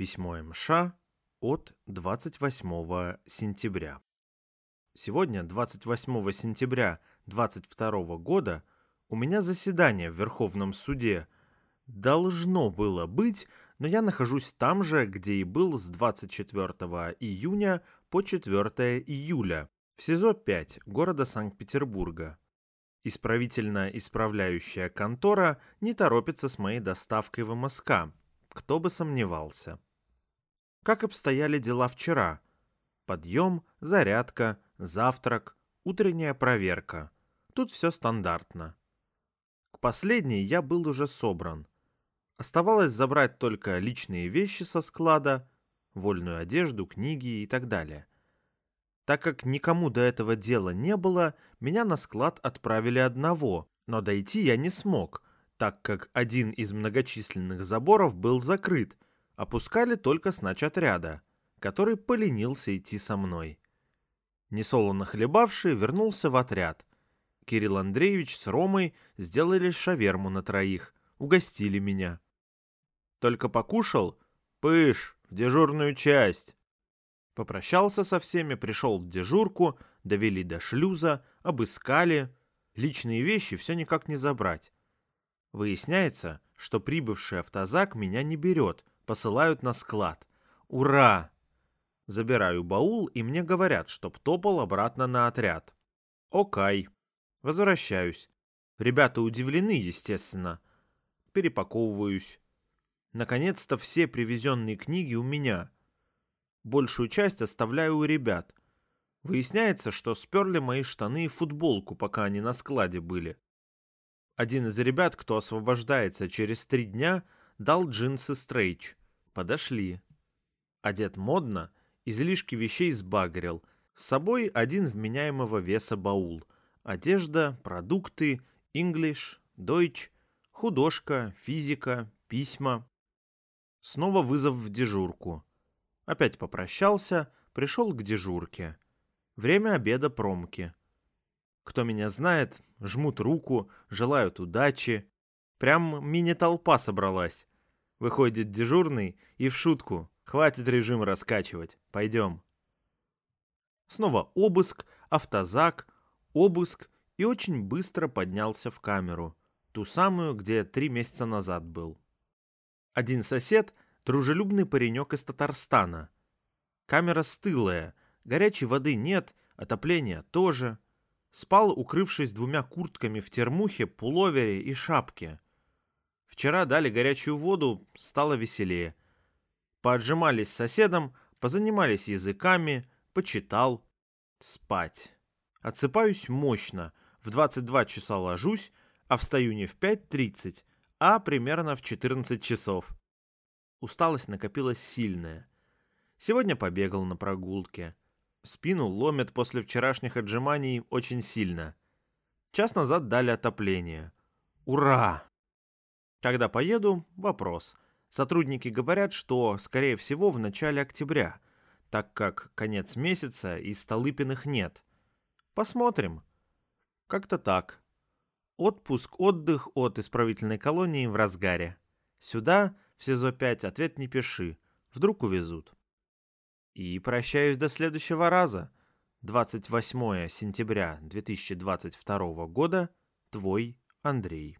Письмо МШ от 28 сентября. Сегодня, 28 сентября 22 года, у меня заседание в Верховном суде. Должно было быть, но я нахожусь там же, где и был с 24 июня по 4 июля, в СИЗО-5 города Санкт-Петербурга. Исправительно-исправляющая контора не торопится с моей доставкой в МСК. Кто бы сомневался. Как обстояли дела вчера? Подъем, зарядка, завтрак, утренняя проверка. Тут все стандартно. К последней я был уже собран. Оставалось забрать только личные вещи со склада, вольную одежду, книги и так далее. Так как никому до этого дела не было, меня на склад отправили одного, но дойти я не смог, так как один из многочисленных заборов был закрыт – опускали только с отряда, который поленился идти со мной. Несолоно хлебавший вернулся в отряд. Кирилл Андреевич с Ромой сделали шаверму на троих, угостили меня. Только покушал, пыш, в дежурную часть. Попрощался со всеми, пришел в дежурку, довели до шлюза, обыскали. Личные вещи все никак не забрать. Выясняется, что прибывший автозак меня не берет, посылают на склад. Ура! Забираю баул, и мне говорят, чтоб топал обратно на отряд. Окей. Возвращаюсь. Ребята удивлены, естественно. Перепаковываюсь. Наконец-то все привезенные книги у меня. Большую часть оставляю у ребят. Выясняется, что сперли мои штаны и футболку, пока они на складе были. Один из ребят, кто освобождается через три дня, дал джинсы стрейч. Подошли. Одет модно, излишки вещей сбагрил. С собой один вменяемого веса баул. Одежда, продукты, English, Deutsch, художка, физика, письма. Снова вызов в дежурку. Опять попрощался, пришел к дежурке. Время обеда промки. Кто меня знает, жмут руку, желают удачи. Прям мини-толпа собралась. Выходит дежурный и в шутку. Хватит режим раскачивать. Пойдем. Снова обыск, автозак, обыск и очень быстро поднялся в камеру. Ту самую, где три месяца назад был. Один сосед — дружелюбный паренек из Татарстана. Камера стылая, горячей воды нет, отопления тоже. Спал, укрывшись двумя куртками в термухе, пуловере и шапке — Вчера дали горячую воду, стало веселее. Поотжимались с соседом, позанимались языками, почитал. Спать. Отсыпаюсь мощно. В 22 часа ложусь, а встаю не в 5.30, а примерно в 14 часов. Усталость накопилась сильная. Сегодня побегал на прогулке. Спину ломит после вчерашних отжиманий очень сильно. Час назад дали отопление. Ура! Когда поеду – вопрос. Сотрудники говорят, что, скорее всего, в начале октября, так как конец месяца и Столыпиных нет. Посмотрим. Как-то так. Отпуск, отдых от исправительной колонии в разгаре. Сюда, в СИЗО-5, ответ не пиши. Вдруг увезут. И прощаюсь до следующего раза. 28 сентября 2022 года. Твой Андрей.